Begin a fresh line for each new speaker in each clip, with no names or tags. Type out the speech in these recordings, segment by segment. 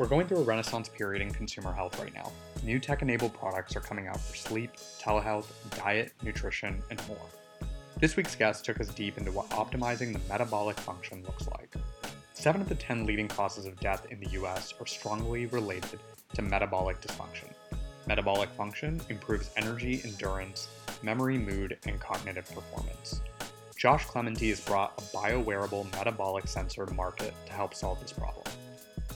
We're going through a renaissance period in consumer health right now. New tech enabled products are coming out for sleep, telehealth, diet, nutrition, and more. This week's guest took us deep into what optimizing the metabolic function looks like. Seven of the 10 leading causes of death in the US are strongly related to metabolic dysfunction. Metabolic function improves energy, endurance, memory, mood, and cognitive performance. Josh Clemente has brought a bio-wearable metabolic sensor to market to help solve this problem.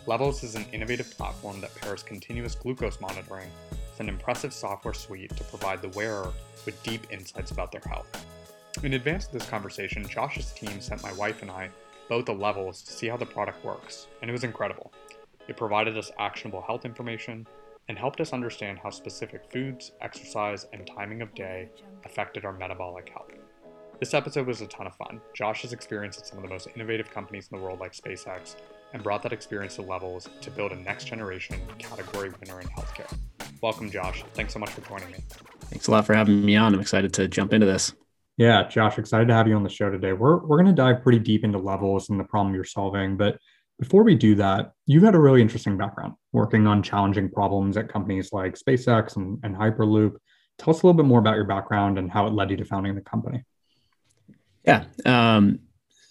Levels is an innovative platform that pairs continuous glucose monitoring with an impressive software suite to provide the wearer with deep insights about their health. In advance of this conversation, Josh's team sent my wife and I both the levels to see how the product works, and it was incredible. It provided us actionable health information and helped us understand how specific foods, exercise, and timing of day affected our metabolic health. This episode was a ton of fun. Josh has experience at some of the most innovative companies in the world like SpaceX and brought that experience to levels to build a next generation category winner in healthcare. Welcome, Josh. Thanks so much for joining me.
Thanks a lot for having me on. I'm excited to jump into this.
Yeah, Josh, excited to have you on the show today. We're, we're going to dive pretty deep into levels and the problem you're solving. But before we do that, you've had a really interesting background working on challenging problems at companies like SpaceX and, and Hyperloop. Tell us a little bit more about your background and how it led you to founding the company.
Yeah. Um,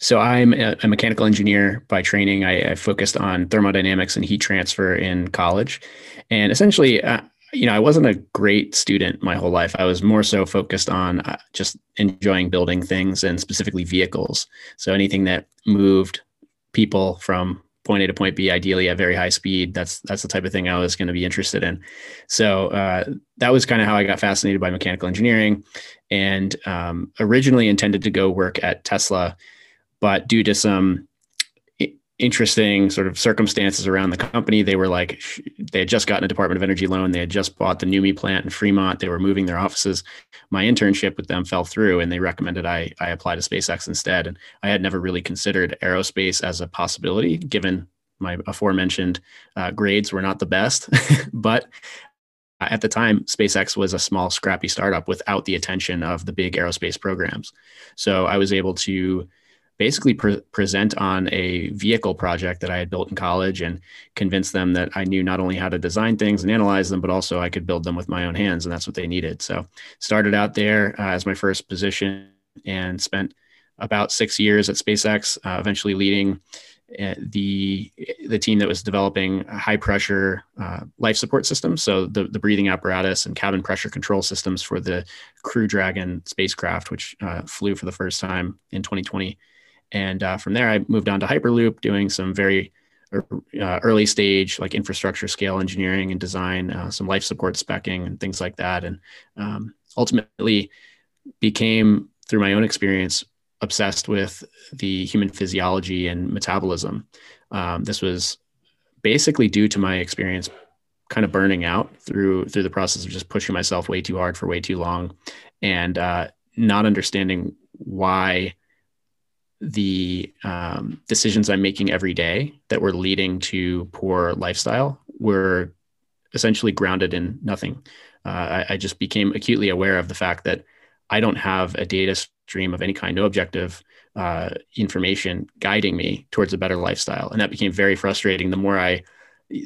so I'm a, mechanical engineer by training. I, I, focused on thermodynamics and heat transfer in college, and essentially, uh, you know, I wasn't a great student my whole life. I was more so focused on uh, just enjoying building things and specifically vehicles. So anything that moved people from point A to point B, ideally at very high speed. That's that's the type of thing I was going to be interested in. So uh, that was kind of how I got fascinated by mechanical engineering, and um, originally intended to go work at Tesla, but due to some interesting sort of circumstances around the company. They were like, they had just gotten a Department of Energy loan. They had just bought the NUMMI plant in Fremont. They were moving their offices. My internship with them fell through, and they recommended I I apply to SpaceX instead. And I had never really considered aerospace as a possibility, given my aforementioned uh, grades were not the best. but at the time, SpaceX was a small, scrappy startup without the attention of the big aerospace programs. So I was able to basically pre- present on a vehicle project that I had built in college and convince them that I knew not only how to design things and analyze them, but also I could build them with my own hands, and that's what they needed. So started out there uh, as my first position and spent about six years at SpaceX, uh, eventually leading uh, the the team that was developing high pressure uh, life support systems, so the the breathing apparatus and cabin pressure control systems for the Crew Dragon spacecraft, which uh, flew for the first time in 2020 and uh, from there, I moved on to Hyperloop, doing some very uh, early stage like infrastructure scale engineering and design, uh, some life support specking and things like that. And um, ultimately became, through my own experience, obsessed with the human physiology and metabolism. Um, this was basically due to my experience kind of burning out through through the process of just pushing myself way too hard for way too long and uh, not understanding why the um, decisions I'm making every day that were leading to poor lifestyle were essentially grounded in nothing. Uh, I, I, just became acutely aware of the fact that I don't have a data stream of any kind, no objective uh, information guiding me towards a better lifestyle, and that became very frustrating. The more I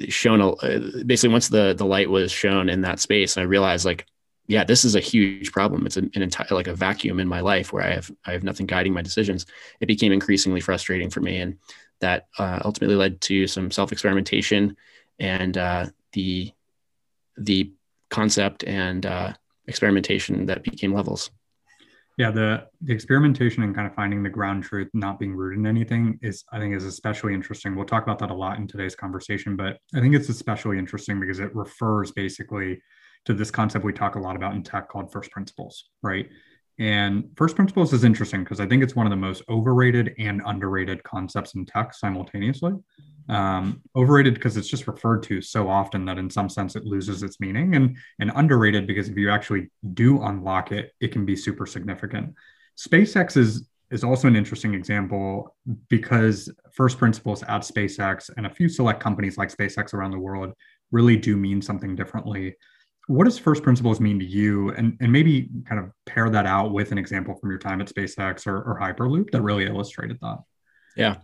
shown, uh, basically, once the the light was shown in that space, I realized like yeah, this is a huge problem. It's an, an entire like a vacuum in my life where I have I have nothing guiding my decisions. It became increasingly frustrating for me, and that uh, ultimately led to some self experimentation and uh, the the concept and uh, experimentation that became levels.
Yeah, the the experimentation and kind of finding the ground truth, not being rooted in anything, is I think is especially interesting. We'll talk about that a lot in today's conversation, but I think it's especially interesting because it refers basically to this concept we talk a lot about in tech called first principles, right? And first principles is interesting because I think it's one of the most overrated and underrated concepts in tech simultaneously. Um, overrated because it's just referred to so often that in some sense it loses its meaning, and and underrated because if you actually do unlock it, it can be super significant. SpaceX is is also an interesting example because first principles at SpaceX and a few select companies like SpaceX around the world really do mean something differently what does first principles mean to you? And, and maybe kind of pair that out with an example from your time at spacex or, or hyperloop that really illustrated that.
Yeah.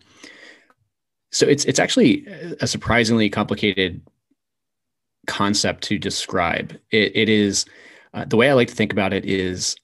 So it's it's actually a surprisingly complicated concept to describe. It, it is uh, the way I like to think about it is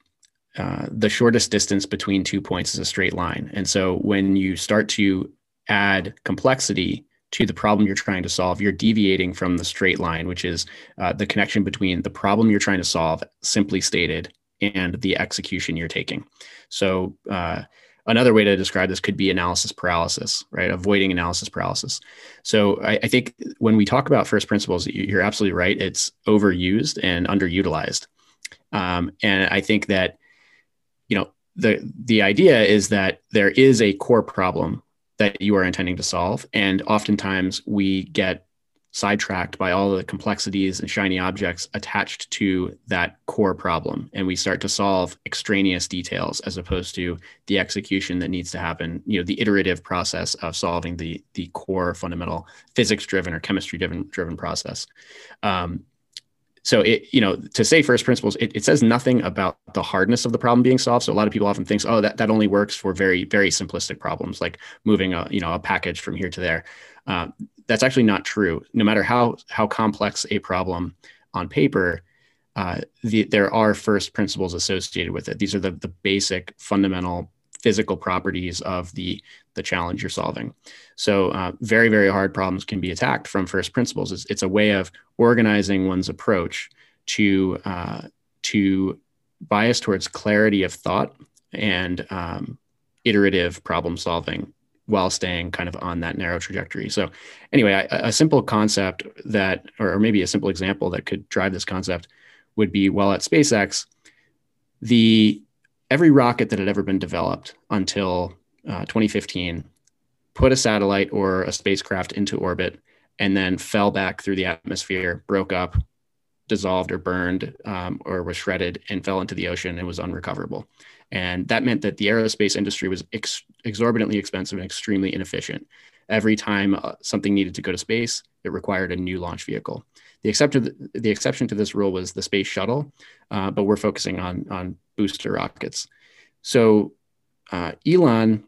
uh, the shortest distance between two points is a straight line, and so when you start to add complexity to the problem you're trying to solve, you're deviating from the straight line, which is uh, the connection between the problem you're trying to solve, simply stated, and the execution you're taking. So uh, another way to describe this could be analysis paralysis, right? Avoiding analysis paralysis. So I, I, think when we talk about first principles, you're absolutely right. It's overused and underutilized. Um, and I think that, you know, the the idea is that there is a core problem that you are intending to solve, and oftentimes we get sidetracked by all the complexities and shiny objects attached to that core problem. And we start to solve extraneous details as opposed to the execution that needs to happen you know the iterative process of solving the the core fundamental physics driven or chemistry driven driven process. Um, so it you know to say first principles it, it says nothing about the hardness of the problem being solved so a lot of people often think oh that, that only works for very very simplistic problems like moving a you know a package from here to there uh, that's actually not true. No matter how how complex a problem on paper, uh, the, there are first principles associated with it. These are the, the basic fundamental physical properties of the the challenge you're solving. So uh, very very hard problems can be attacked from first principles. It's, it's a way of organizing one's approach to uh, to bias towards clarity of thought and um, iterative problem solving while staying kind of on that narrow trajectory. So, anyway, a, simple concept that, or, or, maybe a simple example that could drive this concept would be while at SpaceX, the every rocket that had ever been developed until uh, 2015 put a satellite or a spacecraft into orbit and then fell back through the atmosphere, broke up, dissolved or burned um, or was shredded and fell into the ocean and was unrecoverable. And that meant that the aerospace industry was ex- exorbitantly expensive and extremely inefficient. Every time uh, something needed to go to space, it required a new launch vehicle. The exception, the exception to this rule was the space shuttle, uh, but we're focusing on, on booster rockets. So uh, Elon,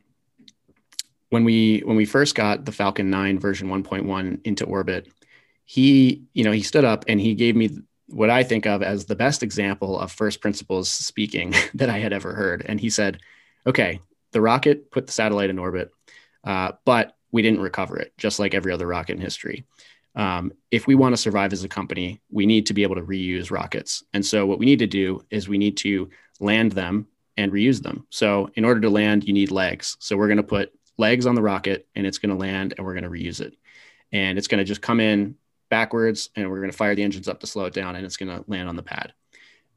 when we when we first got the Falcon 9 version 1.1 into orbit, he you know he stood up and he gave me what I think of as the best example of first principles speaking that I had ever heard. And he said, okay, the rocket put the satellite in orbit, uh, but we didn't recover it, just like every other rocket in history. Um, if we want to survive as a company, we need to be able to reuse rockets. And so, what we need to do is we need to land them and reuse them. So, in order to land, you need legs. So, we're going to put legs on the rocket and it's going to land and we're going to reuse it. And it's going to just come in, backwards and we're going to fire the engines up to slow it down and it's going to land on the pad.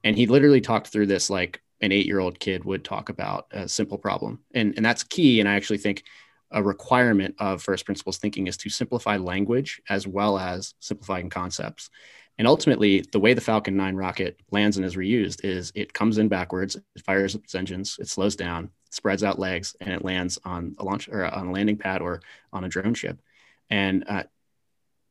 And he literally talked through this like an eight year old kid would talk about a simple problem. And, and that's key. And I actually think a requirement of first principles thinking is to simplify language as well as simplifying concepts. And ultimately, the way the Falcon 9 rocket lands and is reused is it comes in backwards, it fires its engines, it slows down, spreads out legs, and it lands on a launch or on a landing pad or on a drone ship. And uh,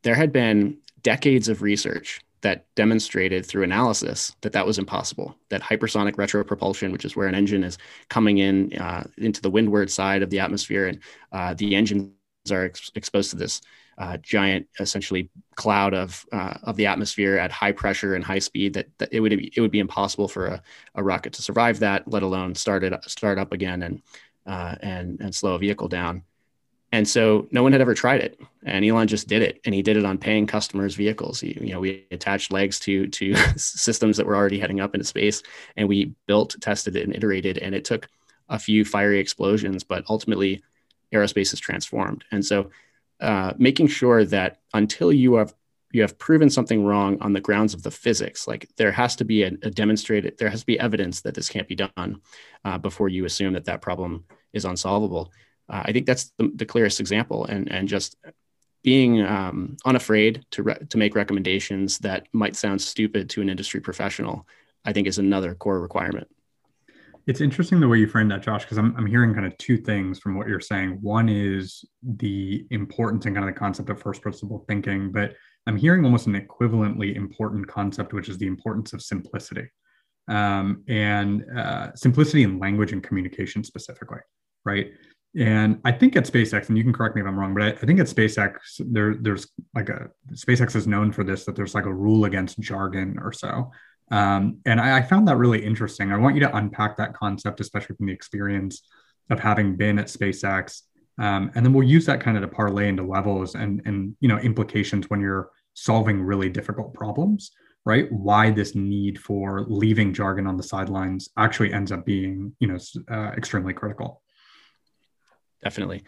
there had been decades of research that demonstrated through analysis that that was impossible. That hypersonic retropropulsion, which is where an engine is coming in uh, into the windward side of the atmosphere, and uh, the engines are ex- exposed to this uh, giant, essentially cloud of uh, of the atmosphere at high pressure and high speed. That, that it would be, it would be impossible for a, a rocket to survive that, let alone start it start up again and uh, and and slow a vehicle down. And so no one had ever tried it, and Elon just did it, and he did it on paying customers' vehicles. He, you know, we attached legs to to systems that were already heading up into space, and we built, tested it, and iterated. And it took a few fiery explosions, but ultimately, aerospace is transformed. And so, uh, making sure that until you have you have proven something wrong on the grounds of the physics, like there has to be a, a demonstrated, there has to be evidence that this can't be done uh, before you assume that that problem is unsolvable uh, I think that's the, the, clearest example, and and just being um, unafraid to re- to make recommendations that might sound stupid to an industry professional, I think is another core requirement.
It's interesting the way you frame that, Josh, because I'm, I'm hearing kind of two things from what you're saying. One is the importance and kind of the concept of first principle thinking, but I'm hearing almost an equivalently important concept, which is the importance of simplicity um, and uh, simplicity in language and communication specifically, right? And I think at SpaceX, and you can correct me if I'm wrong, but I, I, think at SpaceX, there there's like a SpaceX is known for this that there's like a rule against jargon or so. Um, and I, I, found that really interesting. I want you to unpack that concept, especially from the experience of having been at SpaceX. Um, and then we'll use that kind of to parlay into levels and and you know implications when you're solving really difficult problems, right? Why this need for leaving jargon on the sidelines actually ends up being you know uh, extremely critical
definitely.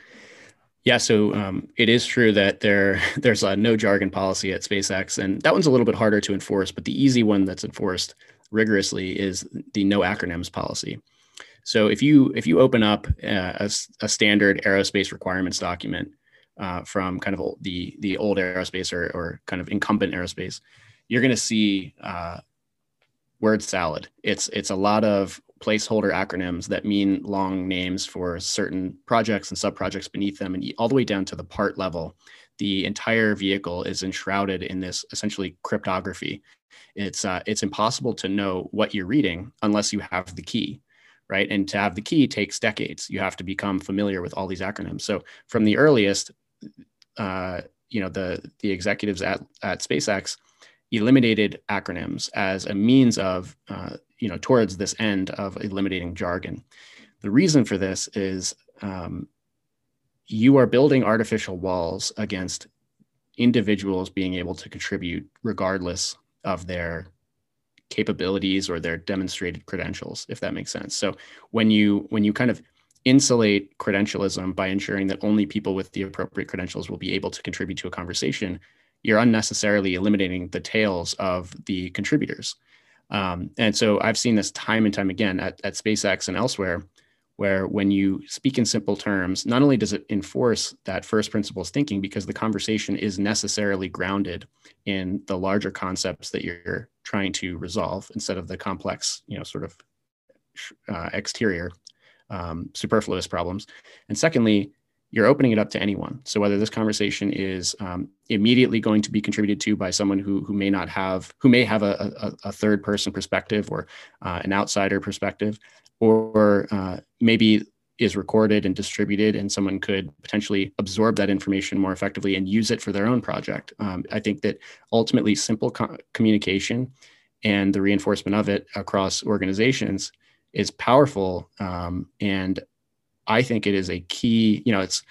Yeah, so um, it is true that there there's a no jargon policy at SpaceX, and that one's a little bit harder to enforce. But the easy one that's enforced rigorously is the no acronyms policy. So if you if you open up a, a, a standard aerospace requirements document uh, from kind of old, the the old aerospace or, or kind of incumbent aerospace, you're going to see uh, word salad. It's it's a lot of placeholder acronyms that mean long names for certain projects and subprojects beneath them, and all the way down to the part level. The entire vehicle is enshrouded in this essentially cryptography. It's uh, it's impossible to know what you're reading unless you have the key, right? And to have the key takes decades. You have to become familiar with all these acronyms. So from the earliest, uh, you know, the the executives at at SpaceX eliminated acronyms as a means of uh, you know towards this end of eliminating jargon. The reason for this is um, you are building artificial walls against individuals being able to contribute regardless of their capabilities or their demonstrated credentials if that makes sense so when you when you kind of insulate credentialism by ensuring that only people with the appropriate credentials will be able to contribute to a conversation you're unnecessarily eliminating the tails of the contributors um, and so I've seen this time and time again at, at SpaceX and elsewhere, where when you speak in simple terms, not only does it enforce that first principles thinking because the conversation is necessarily grounded in the larger concepts that you're trying to resolve instead of the complex, you know, sort of uh, exterior um, superfluous problems. And secondly, you're opening it up to anyone. So whether this conversation is um, immediately going to be contributed to by someone who who may not have who may have a, a, a third person perspective or uh, an outsider perspective, or uh, maybe is recorded and distributed, and someone could potentially absorb that information more effectively and use it for their own project. Um, I think that ultimately, simple co- communication and the reinforcement of it across organizations is powerful um, and I think it is a key, you know, it's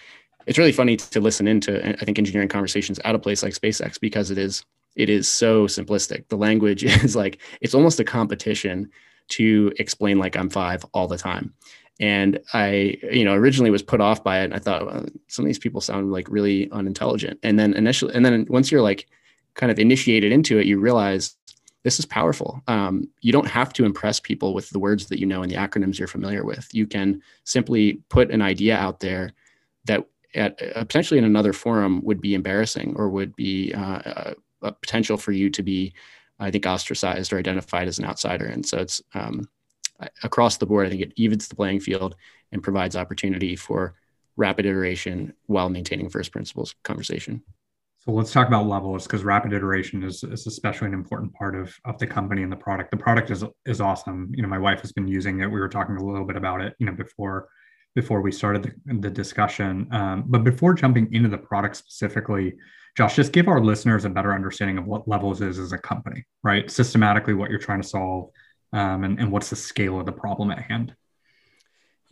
it's really funny to listen into I think engineering conversations at a place like SpaceX because it is it is so simplistic. The language is like it's almost a competition to explain like I'm 5 all the time. And I, you know, originally was put off by it. I thought well, some of these people sound like really unintelligent. And then initially, and then once you're like kind of initiated into it, you realize this is powerful. Um, you don't have to impress people with the words that you know and the acronyms you're familiar with. You can simply put an idea out there that at uh, potentially in another forum would be embarrassing or would be uh, a, a, potential for you to be, I think, ostracized or identified as an outsider. And so it's um, across the board. I think it evens the playing field and provides opportunity for rapid iteration while maintaining first principles conversation.
So let's talk about levels because rapid iteration is, is especially an important part of, of the company and the product. The product is is awesome. You know, my wife has been using it. We were talking a little bit about it, you know, before before we started the, the discussion. Um, but before jumping into the product specifically, Josh, just give our listeners a better understanding of what levels is as a company, right? Systematically, what you're trying to solve, um, and, and what's the scale of the problem at hand.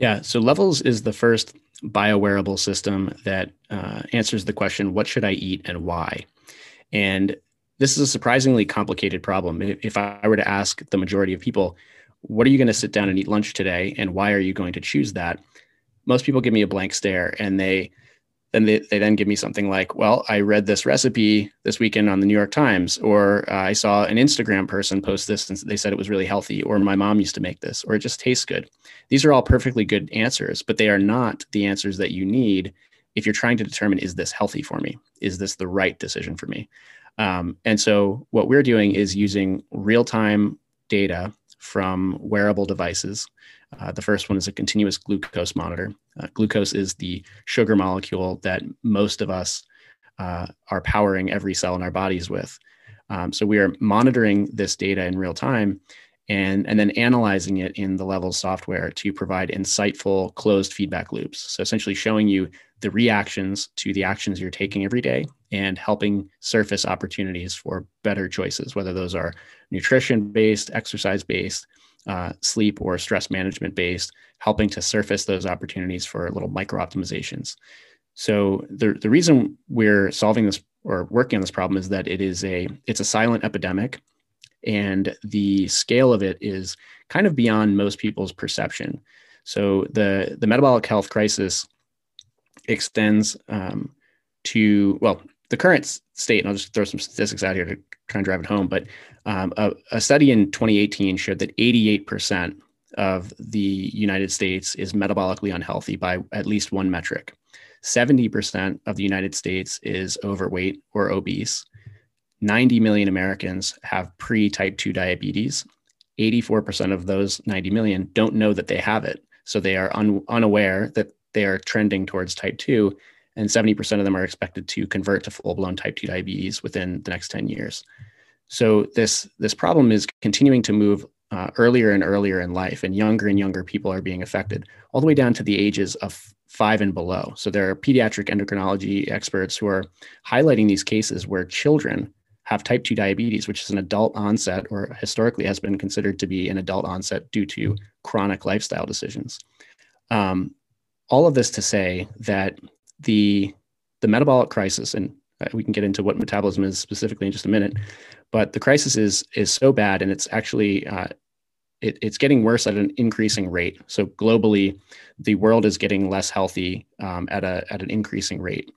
Yeah. So Levels is the first biowearable system that uh, answers the question, what should I eat and why? And this is a surprisingly complicated problem. If I were to ask the majority of people, what are you going to sit down and eat lunch today? And why are you going to choose that? Most people give me a blank stare and they then they, they then give me something like, well, I read this recipe this weekend on the New York Times, or uh, I saw an Instagram person post this and they said it was really healthy, or my mom used to make this, or it just tastes good. These are all perfectly good answers, but they are not the answers that you need if you're trying to determine is this healthy for me? Is this the right decision for me? Um, and so what we're doing is using real time data from wearable devices uh, the first one is a continuous glucose monitor. Uh, glucose is the sugar molecule that most of us uh, are powering every cell in our bodies with. Um, so we are monitoring this data in real time and, and then analyzing it in the levels software to provide insightful closed feedback loops. So essentially showing you the reactions to the actions you're taking every day and helping surface opportunities for better choices, whether those are nutrition based, exercise based, uh, sleep or stress management based, helping to surface those opportunities for little micro optimizations. So the, the reason we're solving this or working on this problem is that it is a it's a silent epidemic and the scale of it is kind of beyond most people's perception. So the the metabolic health crisis extends um, to well the current state, and I'll just throw some statistics out here to try and drive it home. But um, a, a, study in 2018 showed that 88% of the United States is metabolically unhealthy by at least one metric. 70% of the United States is overweight or obese. 90 million Americans have pre type 2 diabetes. 84% of those 90 million don't know that they have it. So they are un- unaware that they are trending towards type 2, and 70% of them are expected to convert to full blown type 2 diabetes within the next 10 years. So this, this problem is continuing to move uh, earlier and earlier in life, and younger and younger people are being affected, all the way down to the ages of five and below. So there are pediatric endocrinology experts who are highlighting these cases where children have type 2 diabetes, which is an adult onset or historically has been considered to be an adult onset due to chronic lifestyle decisions. Um, all of this to say that the, the metabolic crisis, and uh, we can get into what metabolism is specifically in just a minute, but the crisis is, is so bad and it's actually uh, it, it's getting worse at an increasing rate. So globally, the world is getting less healthy um, at, a, at an increasing rate.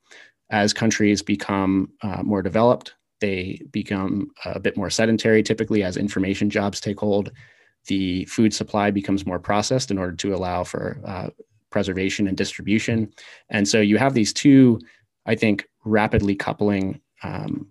As countries become uh, more developed, they become a bit more sedentary, typically as information jobs take hold. The food supply becomes more processed in order to allow for uh, preservation and distribution. And so you have these two, I think, rapidly coupling um,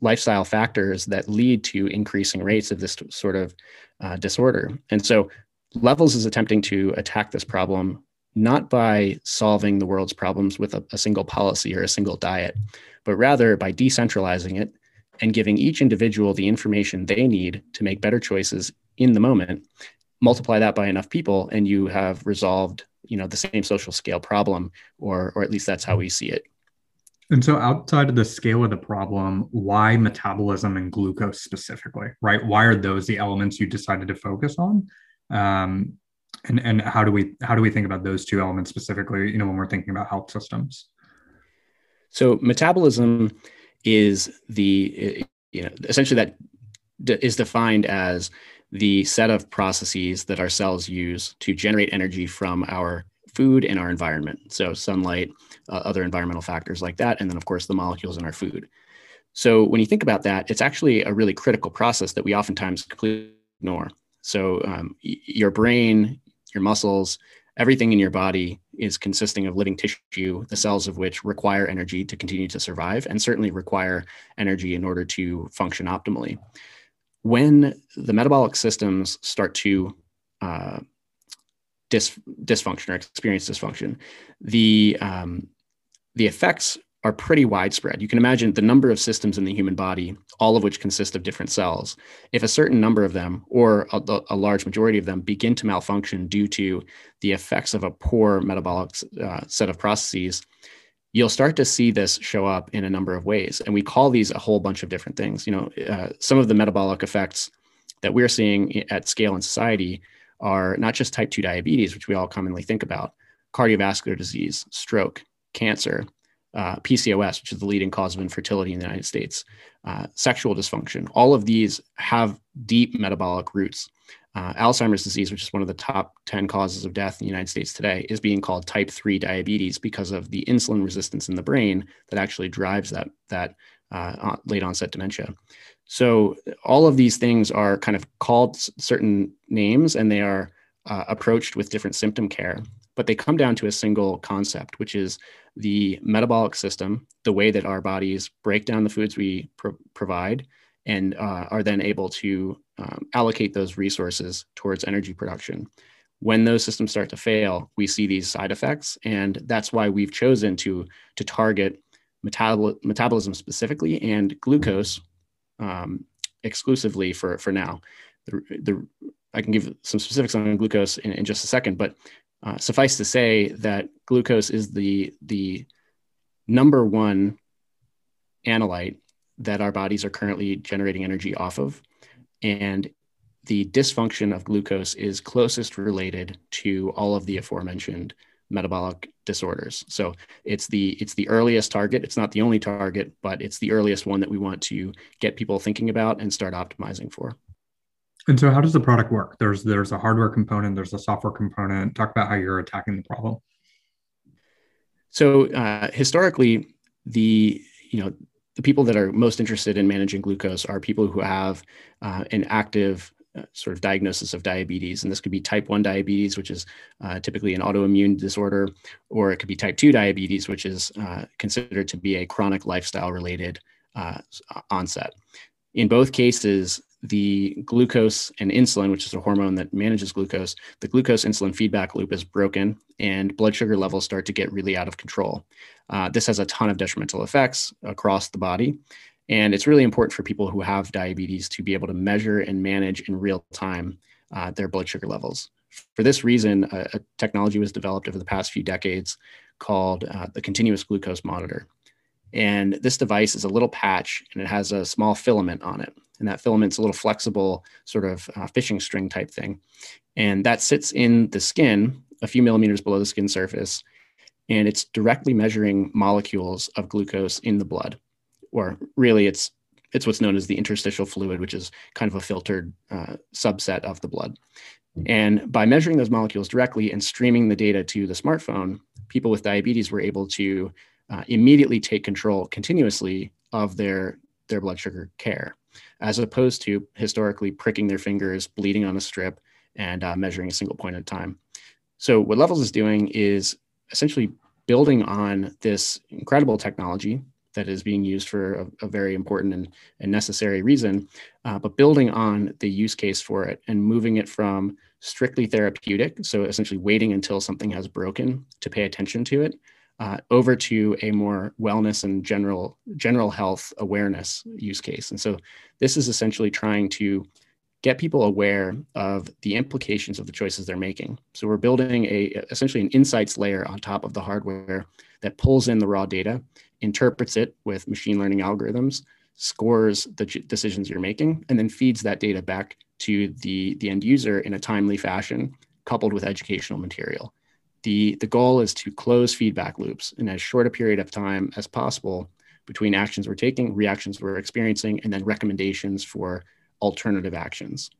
lifestyle factors that lead to increasing rates of this sort of uh, disorder. And so Levels is attempting to attack this problem not by solving the world's problems with a, a single policy or a single diet, but rather by decentralizing it and giving each individual the information they need to make better choices in the moment multiply that by enough people and you have resolved you know the same social scale problem or or at least that's how we see it.
And so outside of the scale of the problem why metabolism and glucose specifically right? Why are those the elements you decided to focus on? Um, and and how do we how do we think about those two elements specifically you know when we're thinking about health systems?
So metabolism is the you know essentially that is defined as the set of processes that our cells use to generate energy from our food and our environment. So sunlight uh, other environmental factors like that and then of course the molecules in our food. So when you think about that it's actually a really critical process that we oftentimes completely ignore. So um, your brain your muscles everything in your body is consisting of living tissue, the cells of which require energy to continue to survive and certainly require energy in order to function optimally. When the metabolic systems start to uh, dis- dysfunction or experience dysfunction, the um, the effects are pretty widespread. You can imagine the number of systems in the human body, all of which consist of different cells. If a certain number of them, or a, a large majority of them, begin to malfunction due to the effects of a poor metabolic uh, set of processes, you'll start to see this show up in a number of ways. And we call these a whole bunch of different things. You know, uh, some of the metabolic effects that we're seeing at scale in society are not just type 2 diabetes, which we all commonly think about, cardiovascular disease, stroke, cancer, uh, PCOS, which is the leading cause of infertility in the United States, uh, sexual dysfunction. All of these have deep metabolic roots. Uh, Alzheimer's disease, which is one of the top 10 causes of death in the United States today, is being called type 3 diabetes because of the insulin resistance in the brain that actually drives that, that uh, late onset dementia. So, all of these things are kind of called certain names and they are uh, approached with different symptom care but they come down to a single concept, which is the metabolic system, the way that our bodies break down the foods we pro- provide and uh, are then able to um, allocate those resources towards energy production. When those systems start to fail, we see these side effects, and that's why we've chosen to to target metabol- metabolism specifically and glucose um, exclusively for for now. The, the I can give some specifics on glucose in, in just a second, but uh, suffice to say that glucose is the the number one analyte that our bodies are currently generating energy off of, and the dysfunction of glucose is closest related to all of the aforementioned metabolic disorders. So it's the it's the earliest target. It's not the only target, but it's the earliest one that we want to get people thinking about and start optimizing for.
And so how does the product work? There's there's a hardware component, there's a software component. Talk about how you're attacking the problem.
So uh, historically, the you know the people that are most interested in managing glucose are people who have uh, an active uh, sort of diagnosis of diabetes. And this could be type 1 diabetes, which is uh, typically an autoimmune disorder, or it could be type 2 diabetes, which is uh, considered to be a chronic lifestyle related uh, onset. In both cases, the glucose and insulin, which is a hormone that manages glucose, the glucose insulin feedback loop is broken and blood sugar levels start to get really out of control. Uh, this has a ton of detrimental effects across the body. And it's really important for people who have diabetes to be able to measure and manage in real time uh, their blood sugar levels. For this reason, a, a, technology was developed over the past few decades called uh, the continuous glucose monitor. And this device is a little patch and it has a small filament on it. And that filament's a little flexible, sort of uh, fishing string type thing. And that sits in the skin, a few millimeters below the skin surface. And it's directly measuring molecules of glucose in the blood or really it's it's what's known as the interstitial fluid, which is kind of a filtered uh, subset of the blood. And by measuring those molecules directly and streaming the data to the smartphone, people with diabetes were able to uh, immediately take control continuously of their, their blood sugar care, as opposed to historically pricking their fingers, bleeding on a strip, and uh, measuring a single point at a time. So, what Levels is doing is essentially building on this incredible technology that is being used for a, a very important and, and necessary reason, uh, but building on the use case for it and moving it from strictly therapeutic, so essentially waiting until something has broken to pay attention to it, uh, over to a more wellness and general general health awareness use case. And so this is essentially trying to get people aware of the implications of the choices they're making. So we're building a essentially an insights layer on top of the hardware that pulls in the raw data, interprets it with machine learning algorithms, scores the decisions you're making, and then feeds that data back to the, the end user in a timely fashion, coupled with educational material. The, the goal is to close feedback loops in as short a period of time as possible between actions we're taking, reactions we're experiencing, and then recommendations for alternative actions.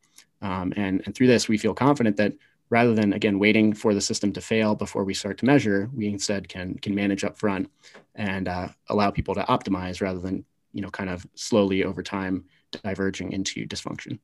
Um, and, and through this, we feel confident that rather than again waiting for the system to fail before we start to measure, we instead can can manage up front and uh, allow people to optimize rather than you know kind of slowly over time diverging into dysfunction.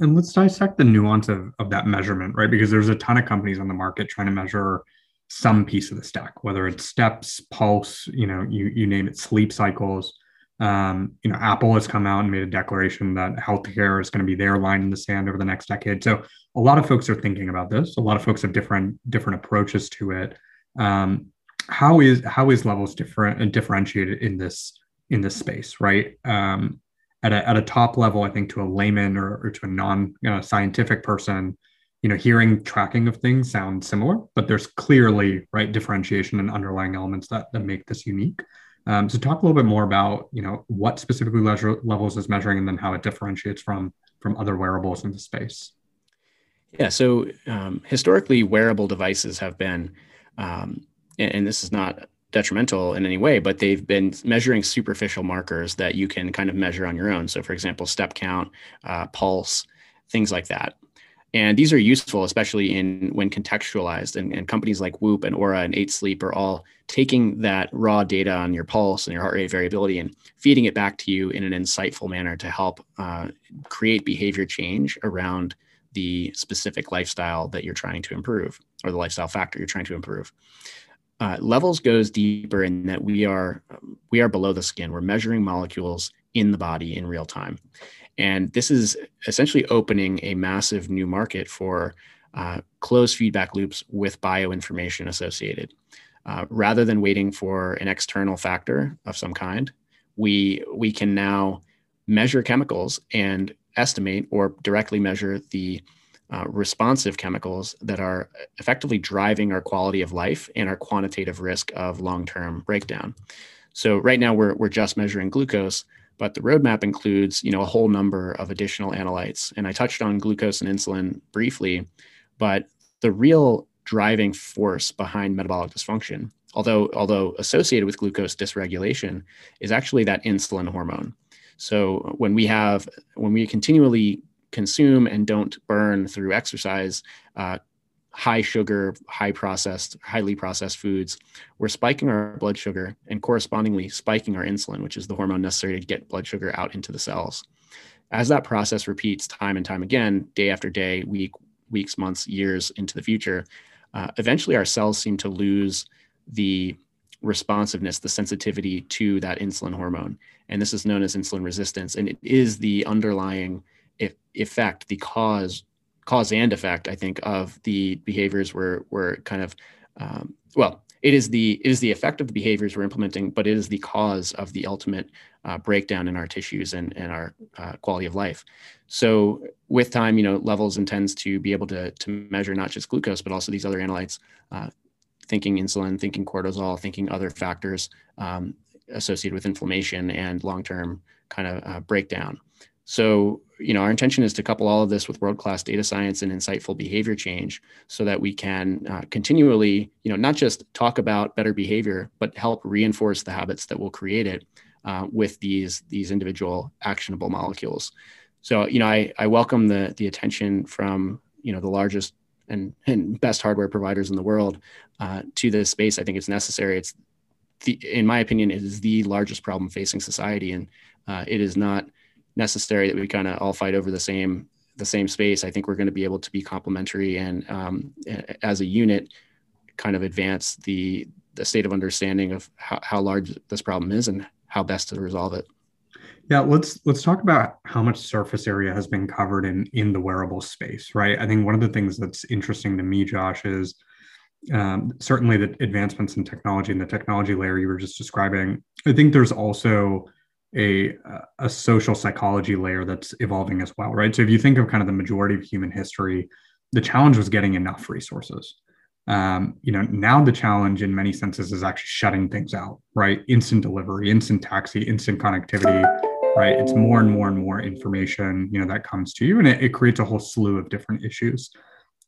And let's dissect the nuance of, of that measurement, right? Because there's a ton of companies on the market trying to measure some piece of the stack, whether it's steps, pulse, you know, you you name it, sleep cycles. Um, you know, Apple has come out and made a declaration that healthcare is going to be their line in the sand over the next decade. So a lot of folks are thinking about this. A lot of folks have different different approaches to it. Um, how is how is levels different and differentiated in this in this space, right? Um, at a at a top level, I think to a layman or, or to a non uh, scientific person, you know, hearing tracking of things sounds similar, but there's clearly right differentiation and underlying elements that that make this unique. Um, so talk a little bit more about you know what specifically leisure levels is measuring and then how it differentiates from from other wearables in the space.
Yeah, so um, historically, wearable devices have been, um, and, and, this is not detrimental in any way, but they've been measuring superficial markers that you can kind of measure on your own. So, for example, step count, uh, pulse, things like that. And these are useful, especially in when contextualized. And, and, companies like Whoop and Oura and Eight Sleep are all taking that raw data on your pulse and your heart rate variability and feeding it back to you in an insightful manner to help uh, create behavior change around the specific lifestyle that you're trying to improve or the lifestyle factor you're trying to improve. Uh, levels goes deeper in that we are we are below the skin. We're measuring molecules in the body in real time. And this is essentially opening a massive new market for uh, closed feedback loops with bioinformation associated. Uh, rather than waiting for an external factor of some kind, we, we can now measure chemicals and estimate or directly measure the uh, responsive chemicals that are effectively driving our quality of life and our quantitative risk of long-term breakdown. So right now we're, we're just measuring glucose, but the roadmap includes you know a whole number of additional analytes. And I touched on glucose and insulin briefly, but the real driving force behind metabolic dysfunction, although although associated with glucose dysregulation, is actually that insulin hormone. So when we have when we continually consume and don't burn through exercise uh, high sugar, high processed, highly processed foods, we're spiking our blood sugar and correspondingly spiking our insulin, which is the hormone necessary to get blood sugar out into the cells. As that process repeats time and time again, day after day, week, weeks, months, years into the future, uh, eventually our cells seem to lose the responsiveness, the sensitivity to that insulin hormone. And this is known as insulin resistance. And it is the underlying effect, the cause, cause and effect, I think, of the behaviors we're, we're kind of, um, well, it is the it is the effect of the behaviors we're implementing, but it is the cause of the ultimate uh, breakdown in our tissues and, and our uh, quality of life. So with time, you know, levels intends to be able to, to measure not just glucose, but also these other analytes, uh, thinking insulin, thinking cortisol, thinking other factors um, associated with inflammation and long-term kind of uh, breakdown. So, you know, our intention is to couple all of this with world-class data science and insightful behavior change so that we can uh, continually, you know, not just talk about better behavior, but help reinforce the habits that will create it uh, with these, these individual actionable molecules. So, you know, I, I welcome the, the attention from, you know, the largest and, and best hardware providers in the world uh, to this space. I think it's necessary. It's the, in my opinion, it is the largest problem facing society. And uh, it is not, necessary that we kind of all fight over the same the same space. I think we're going to be able to be complementary and um, as a unit, kind of advance the the state of understanding of how, how large this problem is and how best to resolve it.
Yeah, let's let's talk about how much surface area has been covered in in the wearable space, right? I think one of the things that's interesting to me, Josh, is um, certainly the advancements in technology and the technology layer you were just describing. I think there's also a a social psychology layer that's evolving as well, right? So if you think of kind of the majority of human history, the challenge was getting enough resources. Um, you know, now the challenge in many senses is actually shutting things out, right? Instant delivery, instant taxi, instant connectivity, right? It's more and more and more information, you know, that comes to you, and it, it creates a whole slew of different issues.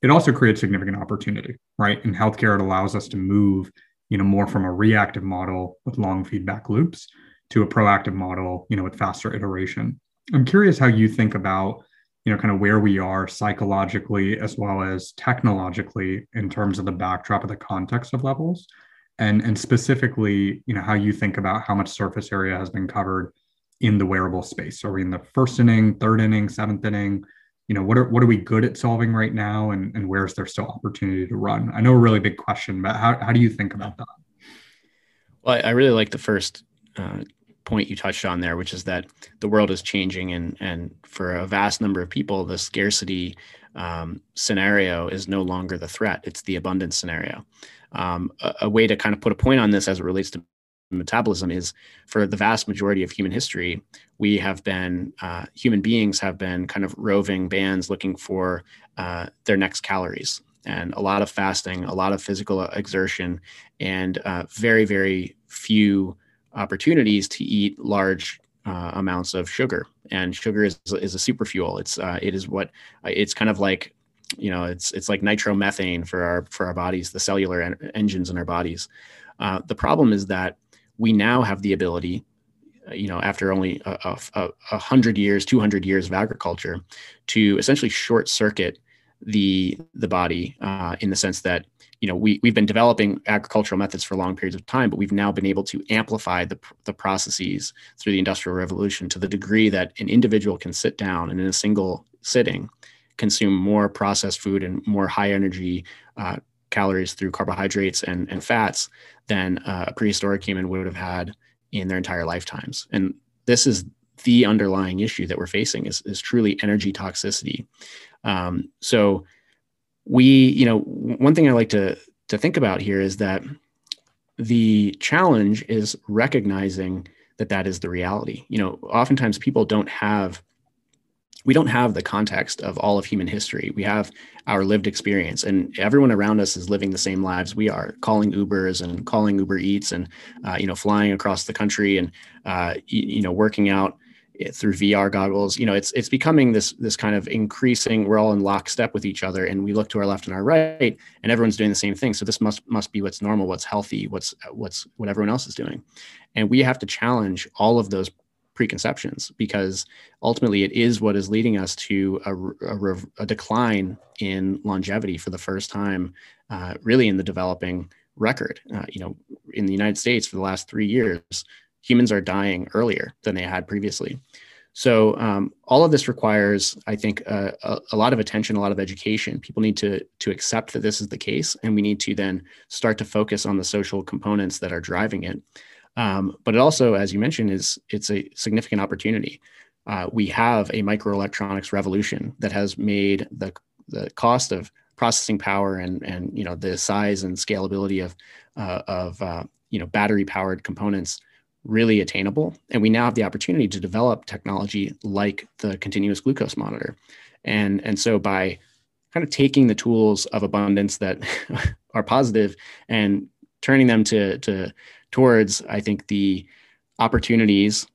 It also creates significant opportunity, right? In healthcare, it allows us to move, you know, more from a reactive model with long feedback loops to a proactive model, you know, with faster iteration. I'm curious how you think about, you know, kind of where we are psychologically as well as technologically in terms of the backdrop of the context of levels. And, and specifically, you know, how you think about how much surface area has been covered in the wearable space. Are we in the first inning, third inning, seventh inning? You know, what are what are we good at solving right now, and and where is there still opportunity to run? I know a really big question, but how how do you think about that?
Well, I really like the first uh, point you touched on there, which is that the world is changing, and and for a vast number of people, the scarcity um, scenario is no longer the threat; it's the abundance scenario. Um, a, a, way to kind of put a point on this as it relates to metabolism is for the vast majority of human history, we have been uh, human beings have been kind of roving bands looking for uh, their next calories and a lot of fasting, a lot of physical exertion, and uh, very very few opportunities to eat large uh, amounts of sugar. And sugar is, is a super fuel. It's uh, it is what uh, it's kind of like you know it's it's like nitromethane for our for our bodies, the cellular en- engines in our bodies. Uh, the problem is that we now have the ability uh, you know after only a, a, a, hundred years 200 years of agriculture to essentially short circuit the the body uh, in the sense that you know, we, we've been developing agricultural methods for long periods of time, but we've now been able to amplify the, the processes through the Industrial Revolution to the degree that an individual can sit down and in a single sitting consume more processed food and more high energy uh, calories through carbohydrates and, and fats than uh, a prehistoric human would have had in their entire lifetimes. And this is the underlying issue that we're facing is, is truly energy toxicity. Um, so we, you know, one thing I like to to think about here is that the challenge is recognizing that that is the reality. You know, oftentimes people don't have we don't have the context of all of human history. We have our lived experience, and everyone around us is living the same lives we are, calling Ubers and calling Uber Eats, and uh, you know, flying across the country, and uh, you, you, know, working out eh, through VR goggles. You know, it's it's becoming this this kind of increasing. We're all in lockstep with each other, and we look to our left and our right, and everyone's doing the same thing. So this must must be what's normal, what's healthy, what's what's what everyone else is doing, and we have to challenge all of those preconceptions because ultimately it is what is leading us to a, a, a decline in longevity for the first time, uh, really in the developing record. Uh, you know, in the United States for the last three years, humans are dying earlier than they had previously. So um, all of this requires, I think, uh, a, a, lot of attention, a lot of education. People need to to accept that this is the case, and we need to then start to focus on the social components that are driving it. Um, but it also, as you mentioned, is it's a significant opportunity. Uh, we have a microelectronics revolution that has made the the cost of processing power and and you know the size and scalability of uh, of uh, you know battery powered components really attainable and we now have the opportunity to develop technology like the continuous glucose monitor and and so by kind of taking the tools of abundance that are positive and turning them to to towards, I think, the opportunities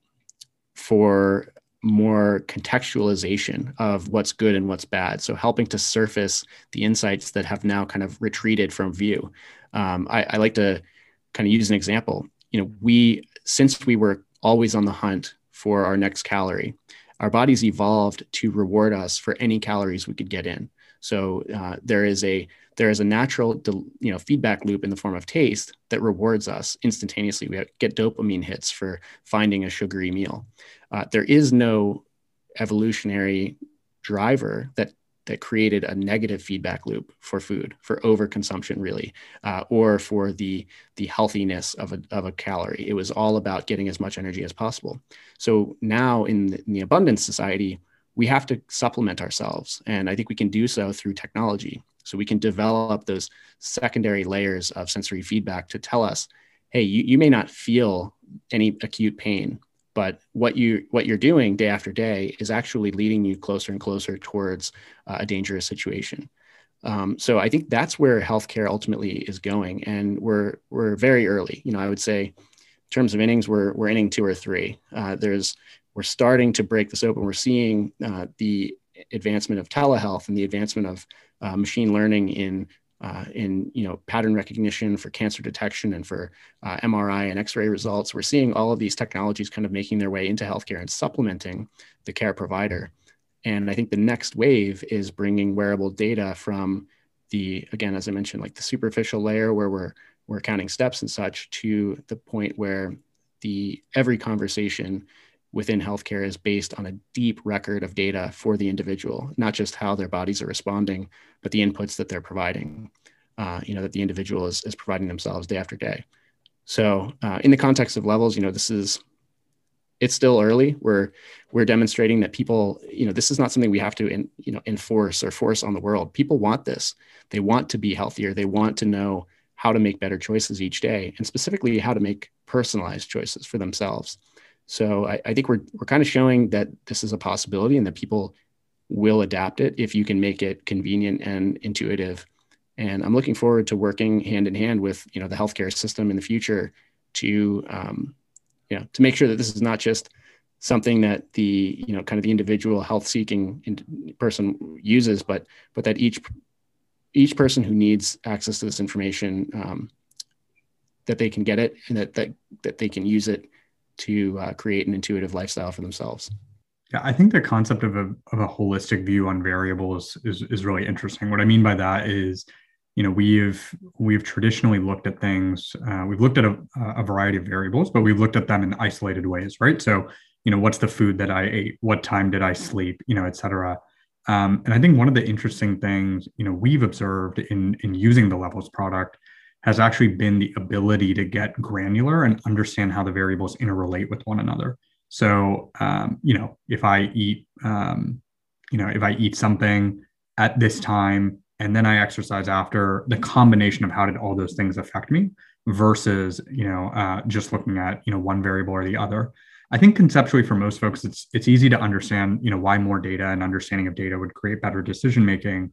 for more contextualization of what's good and what's bad. So helping to surface the insights that have now kind of retreated from view. Um, I, I like to kind of use an example. You know, we since we were always on the hunt for our next calorie, our bodies evolved to reward us for any calories we could get in. So uh, there is a there is a natural you know feedback loop in the form of taste that rewards us instantaneously. We get dopamine hits for finding a sugary meal. Uh, there is no evolutionary driver that that created a negative feedback loop for food for overconsumption really uh, or for the the healthiness of a, of a calorie. It was all about getting as much energy as possible. So now in the, in the abundance society we have to supplement ourselves and i think we can do so through technology. So we can develop those secondary layers of sensory feedback to tell us, hey, you, you may not feel any acute pain, but what you what you're doing day after day is actually leading you closer and closer towards uh, a dangerous situation. Um, so I think that's where healthcare ultimately is going, and we're we're very early. You know, I would say, in terms of innings, we're we're inning two or three. Uh, there's we're starting to break this open. We're seeing uh, the advancement of telehealth and the advancement of uh, machine learning in uh, in you know pattern recognition for cancer detection and for uh, MRI and X-ray results. We're seeing all of these technologies kind of making their way into healthcare and supplementing the care provider. And I think the next wave is bringing wearable data from the again, as I mentioned, like the superficial layer where we're we're counting steps and such to the point where the every conversation within healthcare is based on a deep record of data for the individual, not just how their bodies are responding, but the inputs that they're providing, uh, you know, that the individual is, is providing themselves day after day. So uh, in the context of levels, you know, this is, it's still early. We're, we're demonstrating that people, you know, this is not something we have to, in, you know, enforce or force on the world. People want this. They want to be healthier. They want to know how to make better choices each day and specifically how to make personalized choices for themselves. So I, I think we're we're kind of showing that this is a possibility and that people will adapt it if you can make it convenient and intuitive. And I'm looking forward to working hand in hand with you know the healthcare system in the future to um, you know to make sure that this is not just something that the you know kind of the individual health seeking person uses, but but that each each person who needs access to this information um, that they can get it and that that that they can use it to uh, create an intuitive lifestyle for themselves.
Yeah, I think the concept of a, of a holistic view on variables is, is really interesting. What I mean by that is, you know, we've we've traditionally looked at things. Uh, we've looked at a, a variety of variables, but we've looked at them in isolated ways, right? So, you know, what's the food that I ate? What time did I sleep? You know, et cetera. Um, and I think one of the interesting things, you know, we've observed in in using the levels product has actually been the ability to get granular and understand how the variables interrelate with one another. So, um, you know, if I eat, um, you know, if I eat something at this time and then I exercise after, the combination of how did all those things affect me versus, you know, uh, just looking at, you know, one variable or the other. I think conceptually for most folks, it's it's easy to understand, you know, why more data and understanding of data would create better decision making.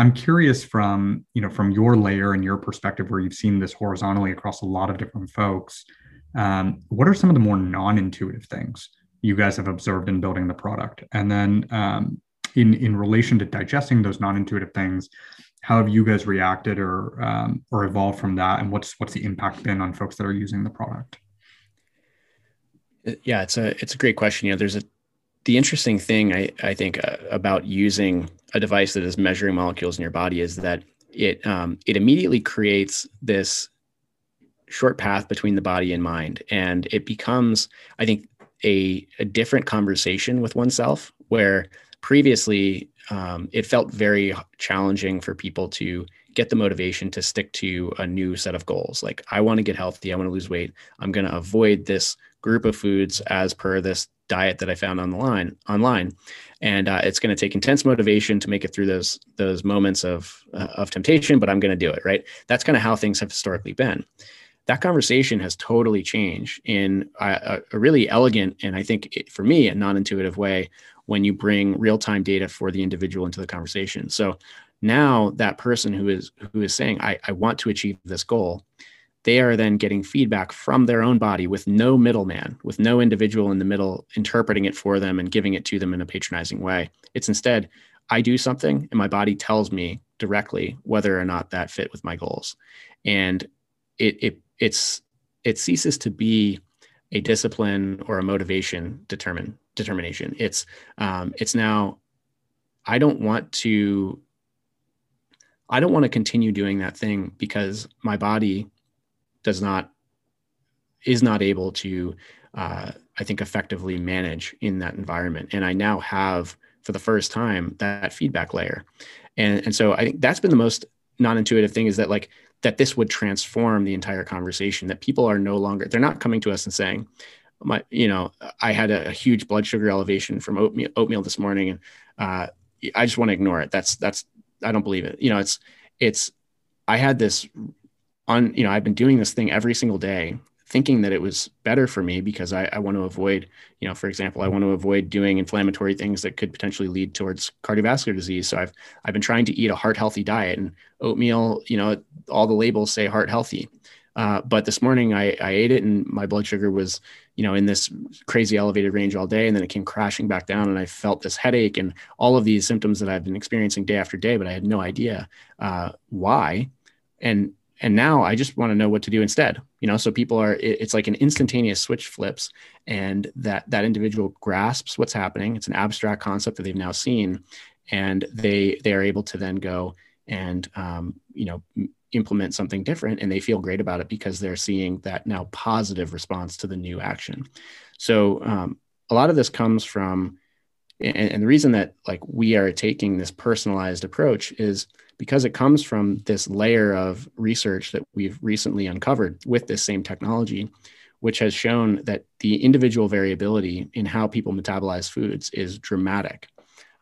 I'm curious from, you know, from your layer and your perspective where you've seen this horizontally across a lot of different folks, um, what are some of the more non-intuitive things you guys have observed in building the product? And then um, in in relation to digesting those non-intuitive things, how have you guys reacted or um, or evolved from that? And what's what's the impact been on folks that are using the product?
Uh, yeah it's a it's a great question. You know there's a the interesting thing i i think uh, about using a device that is measuring molecules in your body is that it um, it immediately creates this short path between the body and mind and it becomes i think a, a different conversation with oneself where previously um, it felt very challenging for people to get the motivation to stick to a new set of goals. Like, I want to get healthy, I want to lose weight, I'm going to avoid this group of foods as per this diet that I found on the line online, and uh, it's going to take intense motivation to make it through those those moments of uh, of temptation. But I'm going to do it. Right? That's kind of how things have historically been. That conversation has totally changed in a, a really elegant and I think it, for me a non-intuitive way when you bring real-time data for the individual into the conversation. So now that person who is who is saying, I, I want to achieve this goal, they are then getting feedback from their own body with no middleman, with no individual in the middle interpreting it for them and giving it to them in a patronizing way. It's instead, I do something and my body tells me directly whether or not that fit with my goals. And it, it it's it ceases to be a discipline or a motivation determine determination. It's um, it's now I don't want to I don't want to continue doing that thing because my body does not is not able to uh, I think effectively manage in that environment. And I now have for the first time that feedback layer. And and so I think that's been the most non-intuitive thing is that like that this would transform the entire conversation that people are no longer they're not coming to us and saying my you know i had a, a huge blood sugar elevation from oatmeal, oatmeal this morning and uh, i just want to ignore it that's that's i don't believe it you know it's it's i had this on you know i've been doing this thing every single day thinking that it was better for me because I, I, want to avoid, you know, for example, I want to avoid doing inflammatory things that could potentially lead towards cardiovascular disease. So I've I've been trying to eat a heart healthy diet and oatmeal, you know, all the labels say heart healthy. Uh, but this morning I, I ate it and my blood sugar was, you know, in this crazy elevated range all day. And then it came crashing back down and I felt this headache and all of these symptoms that I've been experiencing day after day, but I had no idea uh, why. And and now i just want to know what to do instead you know? So people are it's like an instantaneous switch flips and that that individual grasps what's happening. It's an abstract concept that they've now seen and they they are able to then go and um, you know implement something different and they feel great about it because they're seeing that now positive response to the new action. So um, a lot of this comes from and, and the reason that like we are taking this personalized approach is because it comes from this layer of research that we've recently uncovered with this same technology, which has shown that the individual variability in how people metabolize foods is dramatic.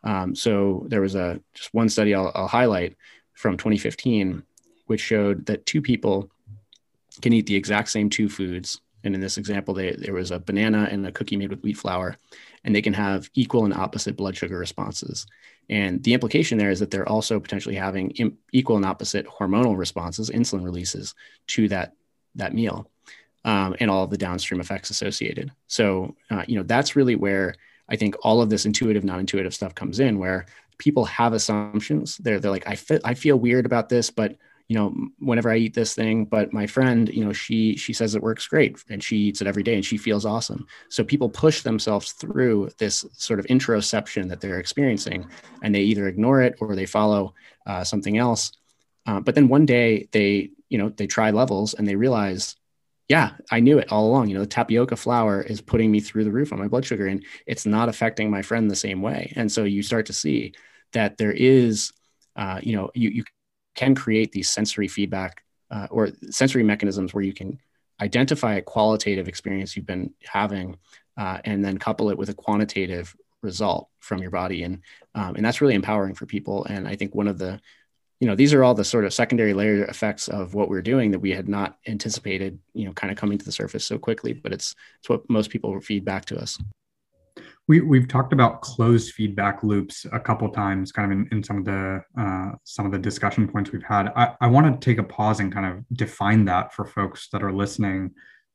Um, so there was a just one study I'll, I'll highlight from 2015, which showed that two people can eat the exact same two foods. And in this example, they, there was a banana and a cookie made with wheat flour, and they can have equal and opposite blood sugar responses. And the implication there is that they're also potentially having equal and opposite hormonal responses, insulin releases to that that meal, um, and all of the downstream effects associated. So, uh, you know, that's really where I think all of this intuitive, non-intuitive stuff comes in, where people have assumptions. They're they're like, I feel I feel weird about this, but you know whenever i eat this thing but my friend you know she she says it works great and she eats it every day and she feels awesome. So people push themselves through this sort of interoception that they're experiencing and they either ignore it or they follow uh, something else. Uh, but then one day they you know they try levels and they realize yeah i knew it all along. You know the tapioca flour is putting me through the roof on my blood sugar and it's not affecting my friend the same way. And so you start to see that there is uh, you know you, you can create these sensory feedback uh, or sensory mechanisms where you can identify a qualitative experience you've been having uh, and then couple it with a quantitative result from your body and um, and that's really empowering for people and i think one of the you know, these are all the sort of secondary layer effects of what we're doing that we had not anticipated, you know, kind of coming to the surface so quickly. But it's it's what most people feed back to us.
We, we've talked about closed feedback loops a couple times kind of in, in some of the uh, some of the discussion points we've had. I, I want to take a pause and kind of define that for folks that are listening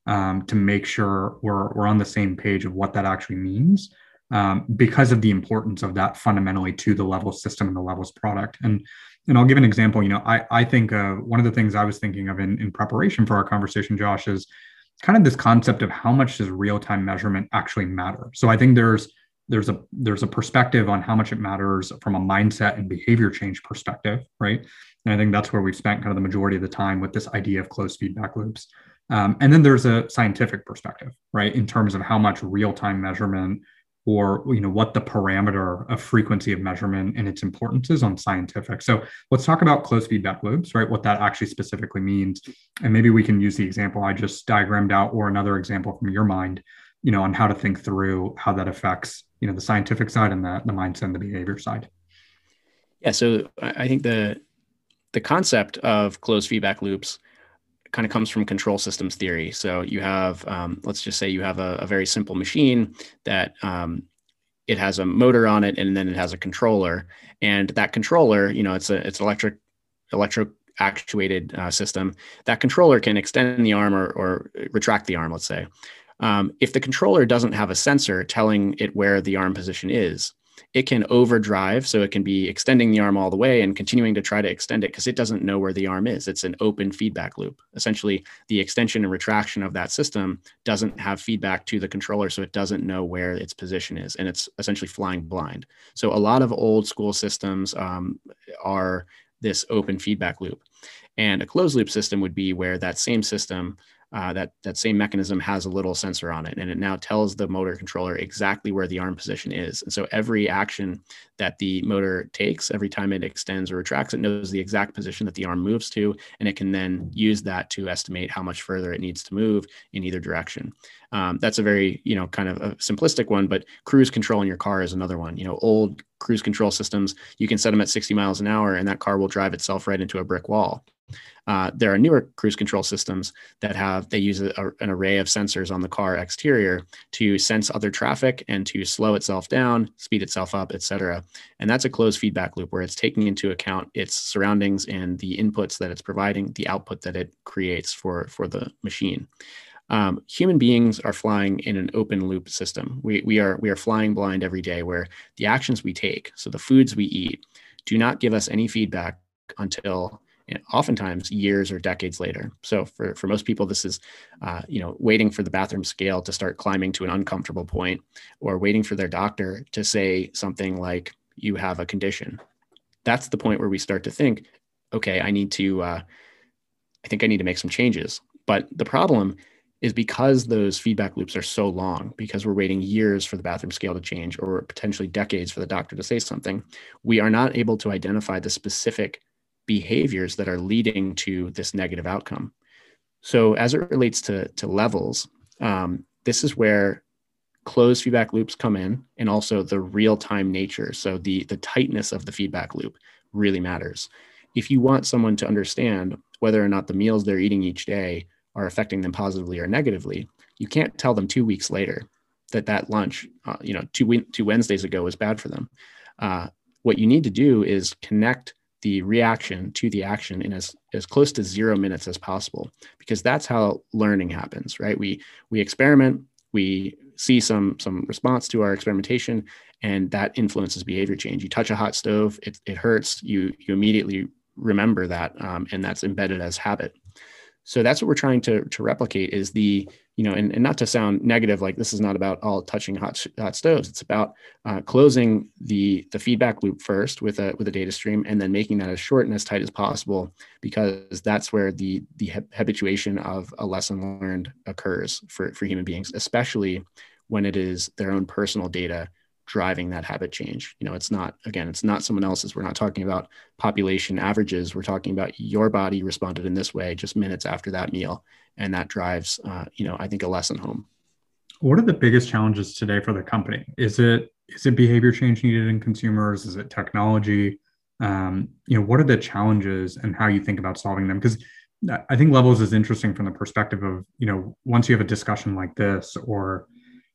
um, to make sure we're, we're on the same page of what that actually means um, because of the importance of that fundamentally to the levels system and the levels product. And and i'll give an example you know i, I think uh, one of the things i was thinking of in, in preparation for our conversation josh is kind of this concept of how much does real-time measurement actually matter. So i think there's there's a there's a perspective on how much it matters from a mindset and behavior change perspective right? And i think that's where we've spent kind of the majority of the time with this idea of closed feedback loops. Um, and then there's a scientific perspective right? In terms of how much real-time measurement or you know what the parameter of frequency of measurement and its importance is on scientific. So let's talk about closed feedback loops right? What that actually specifically means. And maybe we can use the example i just diagrammed out or another example from your mind you know on how to think through how that affects you know the scientific side and the, the mindset and the behavior side.
Yeah so i think the the concept of closed feedback loops kind of comes from control systems theory. So you have, um, let's just say you have a, a very simple machine that um, it has a motor on it, and then it has a controller, and that controller, you know, it's a it's electric electro actuated uh, system. That controller can extend the arm or, or retract the arm. Let's say. Um, if the controller doesn't have a sensor telling it where the arm position is, it can overdrive. So it can be extending the arm all the way and continuing to try to extend it because it doesn't know where the arm is. It's an open feedback loop. Essentially, the extension and retraction of that system doesn't have feedback to the controller. So it doesn't know where its position is. And it's essentially flying blind. So a lot of old school systems um, are this open feedback loop. And a closed loop system would be where that same system uh, that that same mechanism has a little sensor on it and it now tells the motor controller exactly where the arm position is. And so every action that the motor takes every time it extends or retracts it knows the exact position that the arm moves to and it can then use that to estimate how much further it needs to move in either direction. Um, that's a very you know kind of a simplistic one but cruise control in your car is another one. You know old cruise control systems you can set them at 60 miles an hour and that car will drive itself right into a brick wall. Uh, there are newer cruise control systems that have they use a, a, an array of sensors on the car exterior to sense other traffic and to slow itself down, speed itself up, etc. And that's a closed feedback loop where it's taking into account its surroundings and the inputs that it's providing, the output that it creates for for the machine. Um, human beings are flying in an open loop system. We, we are we are flying blind every day, where the actions we take, so the foods we eat, do not give us any feedback until oftentimes years or decades later. So for, for most people, this is, uh, you know, waiting for the bathroom scale to start climbing to an uncomfortable point or waiting for their doctor to say something like, you have a condition. That's the point where we start to think, okay, I need to, uh, I think I need to make some changes. But the problem is because those feedback loops are so long, because we're waiting years for the bathroom scale to change or potentially decades for the doctor to say something, we are not able to identify the specific behaviors that are leading to this negative outcome. So, as it relates to, to levels, um, this is where closed feedback loops come in and also the real time nature. So, the, the tightness of the feedback loop really matters. If you want someone to understand whether or not the meals they're eating each day are affecting them positively or negatively, you can't tell them two weeks later that that lunch, uh, you know, two, two Wednesdays ago was bad for them. Uh, what you need to do is connect the reaction to the action in as, as close to zero minutes as possible because that's how learning happens right? We we experiment we see some some response to our experimentation and that influences behavior change. You touch a hot stove it, it hurts you you immediately remember that um, and that's embedded as habit so that's what we're trying to, to replicate is the you know and, and not to sound negative like this is not about all touching hot, hot stoves. It's about uh, closing the the feedback loop first with a with a data stream and then making that as short and as tight as possible because that's where the the habituation of a lesson learned occurs for for human beings especially when it is their own personal data driving that habit change. You know, it's not, again, it's not someone else's. We're not talking about population averages. We're talking about your body responded in this way just minutes after that meal. And that drives, uh, you know, I think a lesson home.
What are the biggest challenges today for the company? Is it is it behavior change needed in consumers? Is it technology? um, you know, what are the challenges and how you think about solving them? Because I think levels is interesting from the perspective of, you know, once you have a discussion like this, or,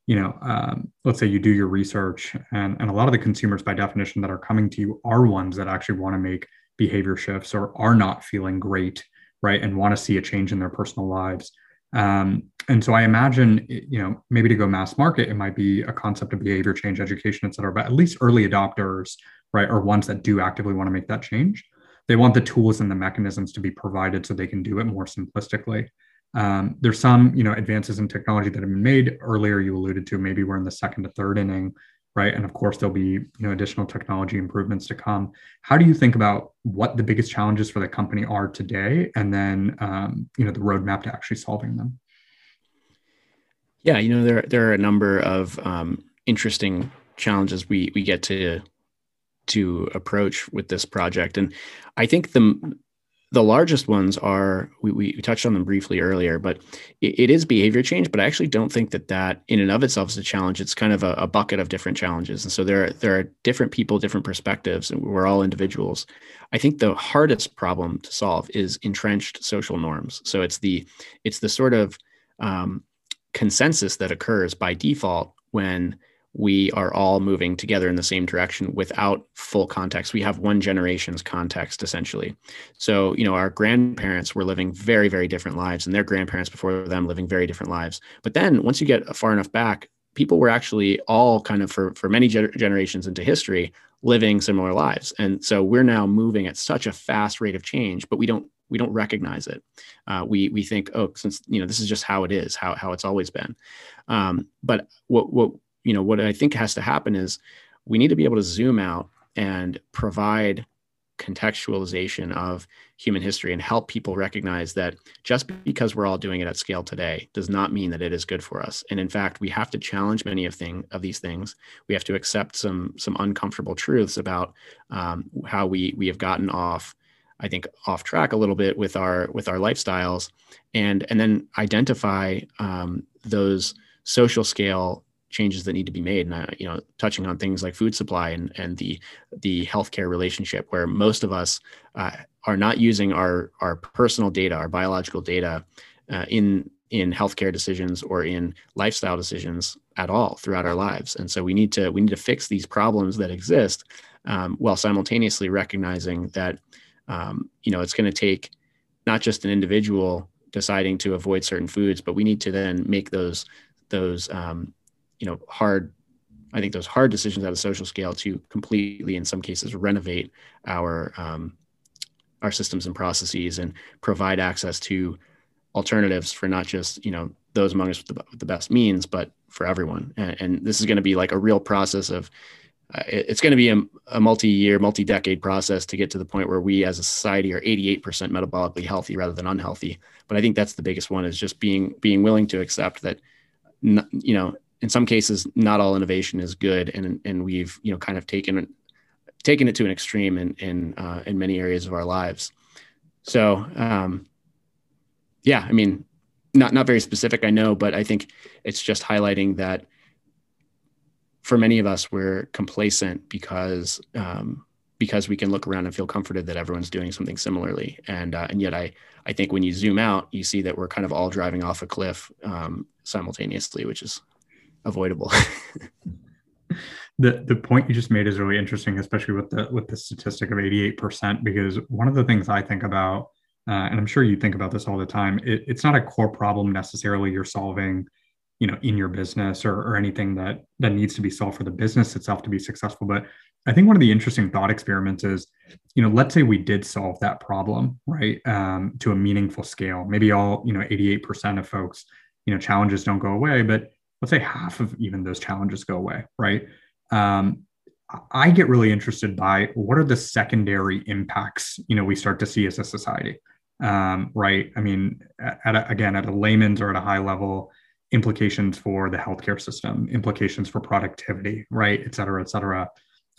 you know, um, let's say you do your research and, and a lot of the consumers by definition that are coming to you are ones that actually want to make behavior shifts or are not feeling great, right? And want to see a change in their personal lives. Um, and so I imagine, you know, maybe to go mass market, it might be a concept of behavior change education, et cetera, but at least early adopters, right, or ones that do actively want to make that change. They want the tools and the mechanisms to be provided so they can do it more simplistically. Um, there's some, you know, advances in technology that have been made earlier. You alluded to maybe we're in the second to third inning, right? And of course, there'll be, you know, additional technology improvements to come. How do you think about what the biggest challenges for the company are today, and then, um, you know, the roadmap to actually solving them?
Yeah, you know, there there are a number of um, interesting challenges we we get to to approach with this project, and I think the the largest ones are we, we touched on them briefly earlier but it, it is behavior change but i actually don't think that that in and of itself is a challenge. It's kind of a, a, bucket of different challenges. And so there are, there are different people different perspectives and we're all individuals. I think the hardest problem to solve is entrenched social norms. So it's the it's the sort of um, consensus that occurs by default when we are all moving together in the same direction without full context. We have one generation's context essentially. So, you know, our grandparents were living very, very different lives, and their grandparents before them living very different lives. But then once you get far enough back, people were actually all kind of for, for many generations into history living similar lives. And so we're now moving at such a fast rate of change, but we don't we don't recognize it. Uh, we we think, oh, since you know this is just how it is, how how it's always been. Um, but what what you know what I think has to happen is we need to be able to zoom out and provide contextualization of human history and help people recognize that just because we're all doing it at scale today does not mean that it is good for us. And in fact we have to challenge many of thing of these things. We have to accept some some uncomfortable truths about um, how we we have gotten off I think off track a little bit with our with our lifestyles, and and then identify um, those social scale changes that need to be made. And uh, you know, touching on things like food supply and and the the healthcare relationship, where most of us uh, are not using our our personal data, our biological data, uh, in in healthcare decisions or in lifestyle decisions at all throughout our lives. And so we need to we need to fix these problems that exist um, while simultaneously recognizing that um, you know, it's going to take not just an individual deciding to avoid certain foods, but we need to then make those those um, you know hard. I think those hard decisions at a social scale to completely, in some cases, renovate our um, our systems and processes and provide access to alternatives for not just you know those among us with the, with the best means, but for everyone. And, and this is going to be like a real process of uh, it's going to be a, a, multi-year, multi-decade process to get to the point where we as a society are 88% metabolically healthy rather than unhealthy. But I think that's the biggest one is just being being willing to accept that, you know, in some cases, not all innovation is good, and and we've you know kind of taken taken it to an extreme in in uh, in many areas of our lives. So um, yeah, I mean, not not very specific, I know, but I think it's just highlighting that for many of us, we're complacent because um, because we can look around and feel comforted that everyone's doing something similarly. And uh, and yet, I I think when you zoom out, you see that we're kind of all driving off a cliff um, simultaneously, which is avoidable.
the the point you just made is really interesting, especially with the with the statistic of eighty eight percent, because one of the things I think about. Uh, and I'm sure you think about this all the time. It, it's not a core problem necessarily you're solving you know in your business or, or anything that that needs to be solved for the business itself to be successful but i think one of the interesting thought experiments is you know let's say we did solve that problem right um, to a meaningful scale maybe all you know 88% of folks you know challenges don't go away but let's say half of even those challenges go away right? Um, i get really interested by what are the secondary impacts you know we start to see as a society um, right? I mean at a, again at a layman's or at a high level implications for the healthcare system, implications for productivity, right, et cetera, et cetera.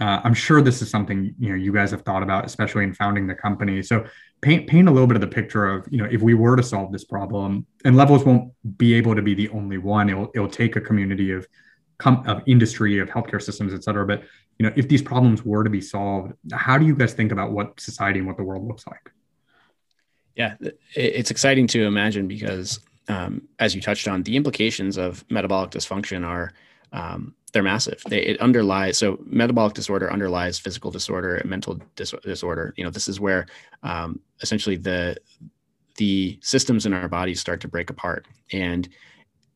Uh, I'm sure this is something you know you guys have thought about, especially in founding the company. So paint paint a little bit of the picture of you know if we were to solve this problem, and Levels won't be able to be the only one. It'll it'll take a community of com- of industry of healthcare systems, et cetera. But you know, if these problems were to be solved, how do you guys think about what society and what the world looks like?
Yeah, it's exciting to imagine because, um, as you touched on, the implications of metabolic dysfunction are um, they're massive. They, it underlies so metabolic disorder underlies physical disorder and mental dis- disorder. You know, this is where um, essentially the the systems in our bodies start to break apart, and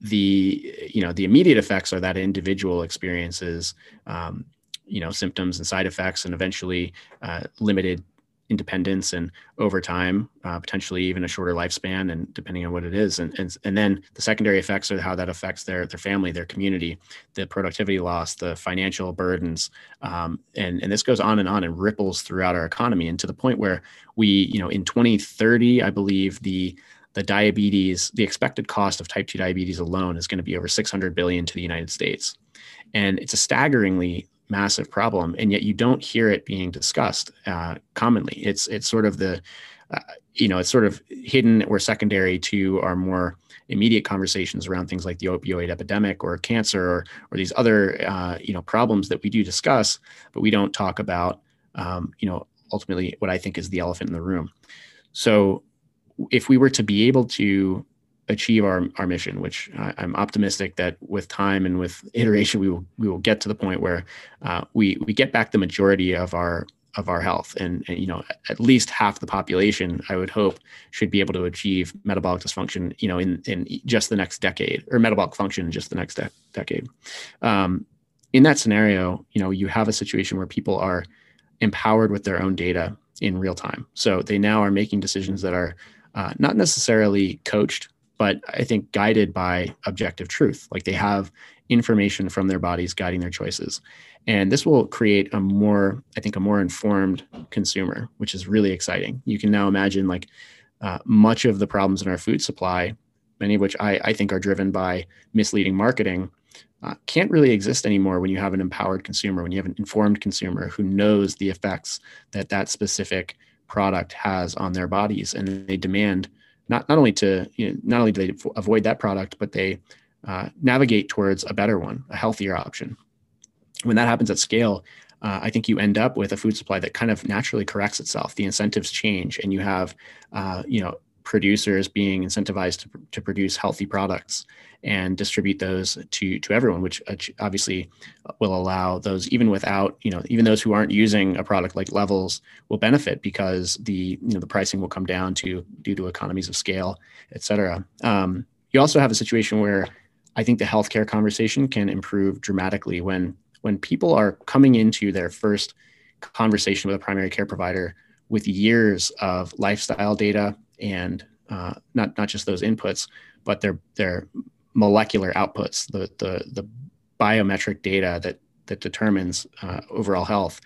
the you know the immediate effects are that individual experiences um, you know symptoms and side effects and eventually uh, limited independence and over time uh, potentially even a shorter lifespan and depending on what it is. And, and and then the secondary effects are how that affects their their family their community the productivity loss the financial burdens um, and and this goes on and on and ripples throughout our economy. And to the point where we you know in 2030 i believe the the diabetes the expected cost of type 2 diabetes alone is going to be over 600 billion to the united states. And it's a staggeringly massive problem, and yet you don't hear it being discussed uh, commonly. It's it's sort of the uh, you know it's sort of hidden or secondary to our more immediate conversations around things like the opioid epidemic or cancer or, or these other uh, you know problems that we do discuss, but we don't talk about um, you know ultimately what I think is the elephant in the room. So if we were to be able to achieve our, our mission, which I, am optimistic that with time and with iteration, we will we will get to the point where uh, we we get back the majority of our of our health, and, and you know at least half the population, I would hope, should be able to achieve metabolic dysfunction, you know, in in just the next decade, or metabolic function in just the next de- decade. Um, in that scenario, you know, you have a situation where people are empowered with their own data in real time, so they now are making decisions that are uh, not necessarily coached but I think guided by objective truth. Like they have information from their bodies guiding their choices. And this will create a more, I think, a more informed consumer, which is really exciting. You can now imagine like uh, much of the problems in our food supply, many of which I, I think are driven by misleading marketing, uh, can't really exist anymore when you have an empowered consumer, when you have an informed consumer who knows the effects that that specific product has on their bodies and they demand not not only to you know, not only do they avoid that product, but they uh, navigate towards a better one, a healthier option. When that happens at scale, uh, I think you end up with a food supply that kind of naturally corrects itself. The incentives change, and you have uh, you know producers being incentivized to, to produce healthy products and distribute those to to everyone which obviously will allow those even without you know even those who aren't using a product like levels will benefit because the you know the pricing will come down to due to economies of scale et cetera. Um, you also have a situation where i think the healthcare conversation can improve dramatically when when people are coming into their first conversation with a primary care provider with years of lifestyle data and uh, not not just those inputs, but their their molecular outputs, the the the biometric data that that determines uh, overall health.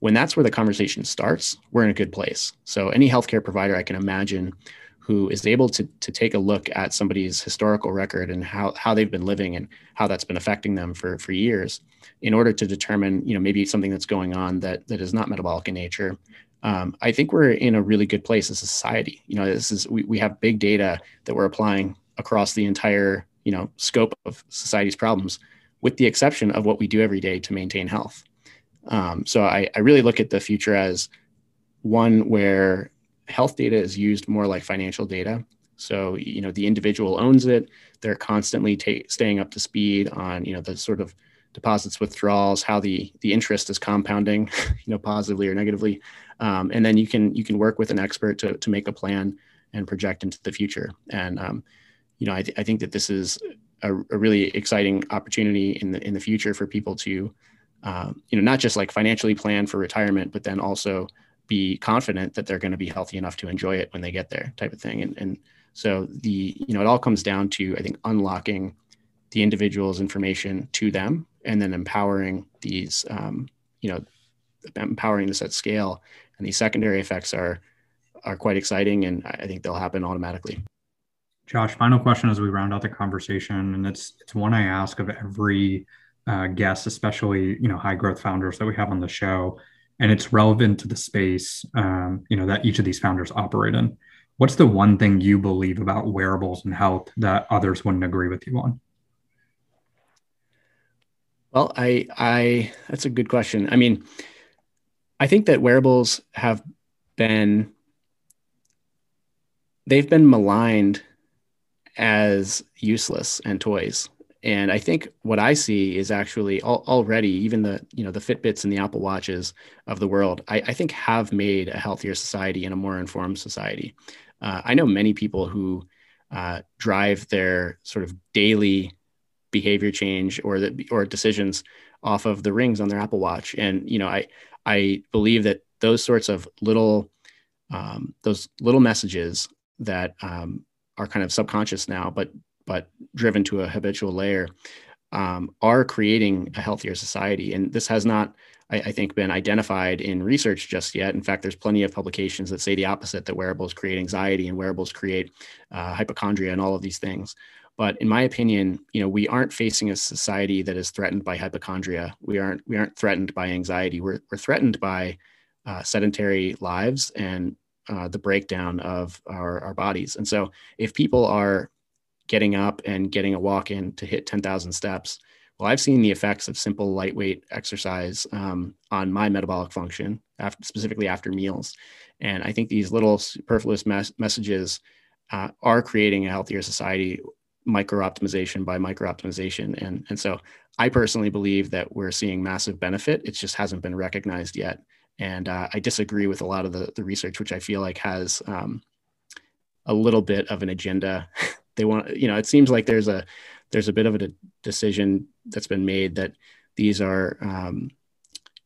When that's where the conversation starts, we're in a good place. So any healthcare provider I can imagine who is able to, to take a look at somebody's historical record and how, how they've been living and how that's been affecting them for, for years in order to determine, you know, maybe something that's going on that, that is not metabolic in nature um, I think we're in a really good place as a society. You know, this is we, we have big data that we're applying across the entire you know scope of society's problems, with the exception of what we do every day to maintain health. Um, so I, I really look at the future as one where health data is used more like financial data. So you know the individual owns it; they're constantly ta- staying up to speed on you know the sort of deposits withdrawals how the the interest is compounding you know positively or negatively um, and then you can you can work with an expert to, to make a plan and project into the future. And um, you know I, th- I think that this is a, a, really exciting opportunity in the in the future for people to uh, you know not just like financially plan for retirement but then also be confident that they're going to be healthy enough to enjoy it when they get there type of thing. And, and so the you know it all comes down to i think unlocking the individual's information to them and then empowering these um, you know empowering this at scale. And these secondary effects are are quite exciting and i think they'll happen automatically.
Josh final question as we round out the conversation and it's it's one i ask of every uh, guest especially you know high growth founders that we have on the show. And it's relevant to the space um, you know that each of these founders operate in. What's the one thing you believe about wearables and health that others wouldn't agree with you on?
Well, I, I, that's a good question. I mean, I think that wearables have been, they've been maligned as useless and toys. And I think what I see is actually al- already even the you know the Fitbits and the Apple Watches of the world, I, I think have made a healthier society and a more informed society. Uh, I know many people who uh, drive their sort of daily behavior change or the or decisions off of the rings on their Apple Watch, and you know I I believe that those sorts of little um, those little messages that um, are kind of subconscious now, but but driven to a habitual layer, um, are creating a healthier society. And this has not, I, I, think, been identified in research just yet. In fact, there's plenty of publications that say the opposite: that wearables create anxiety and wearables create uh, hypochondria and all of these things. But in my opinion, you know, we aren't facing a society that is threatened by hypochondria. We aren't we aren't threatened by anxiety. We're we're threatened by uh, sedentary lives and uh, the breakdown of our, our bodies. And so, if people are getting up and getting a walk in to hit 10,000 steps, well, I've seen the effects of simple lightweight exercise um, on my metabolic function, after, specifically after meals. And I think these little superfluous mes- messages uh, are creating a healthier society, micro optimization by micro optimization. And, and so I personally believe that we're seeing massive benefit. It just hasn't been recognized yet. And uh, I disagree with a lot of the, the research, which I feel like has um, a little bit of an agenda. they want, you know, it seems like there's a there's a bit of a de- decision that's been made that these are um,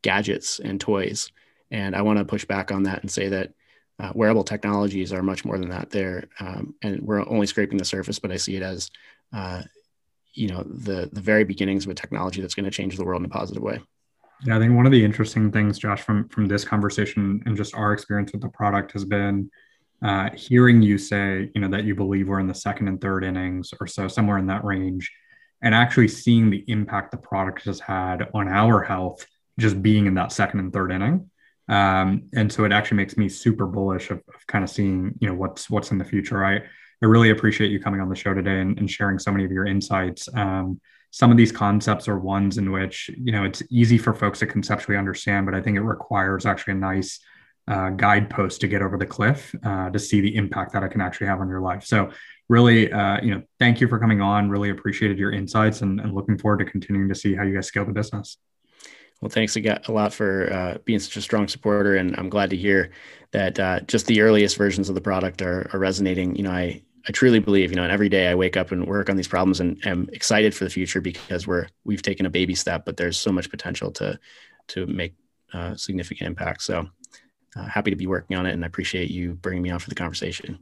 gadgets and toys, and I want to push back on that and say that uh, wearable technologies are much more than that. There, um, and we're only scraping the surface, but I see it as, uh, you know, the the very beginnings of a technology that's going to change the world in a positive way.
Yeah, I think one of the interesting things, Josh, from from this conversation and just our experience with the product has been uh, hearing you say, you know, that you believe we're in the second and third innings or so, somewhere in that range, and actually seeing the impact the product has had on our health, just being in that second and third inning. Um, and so it actually makes me super bullish of, of, kind of seeing, you know, what's what's in the future. I I really appreciate you coming on the show today and, and sharing so many of your insights. Um, some of these concepts are ones in which you know it's easy for folks to conceptually understand but i think it requires actually a nice uh, guidepost to get over the cliff uh, to see the impact that it can actually have on your life so really uh, you know thank you for coming on really appreciated your insights and, and, looking forward to continuing to see how you guys scale the business
well thanks a lot for uh, being such a strong supporter and i'm glad to hear that uh, just the earliest versions of the product are, are resonating you know i I truly believe, you know, and every day I wake up and work on these problems and am excited for the future because we're we've taken a baby step, but there's so much potential to to make uh, significant impact. So uh, happy to be working on it, and I appreciate you bringing me on for the conversation.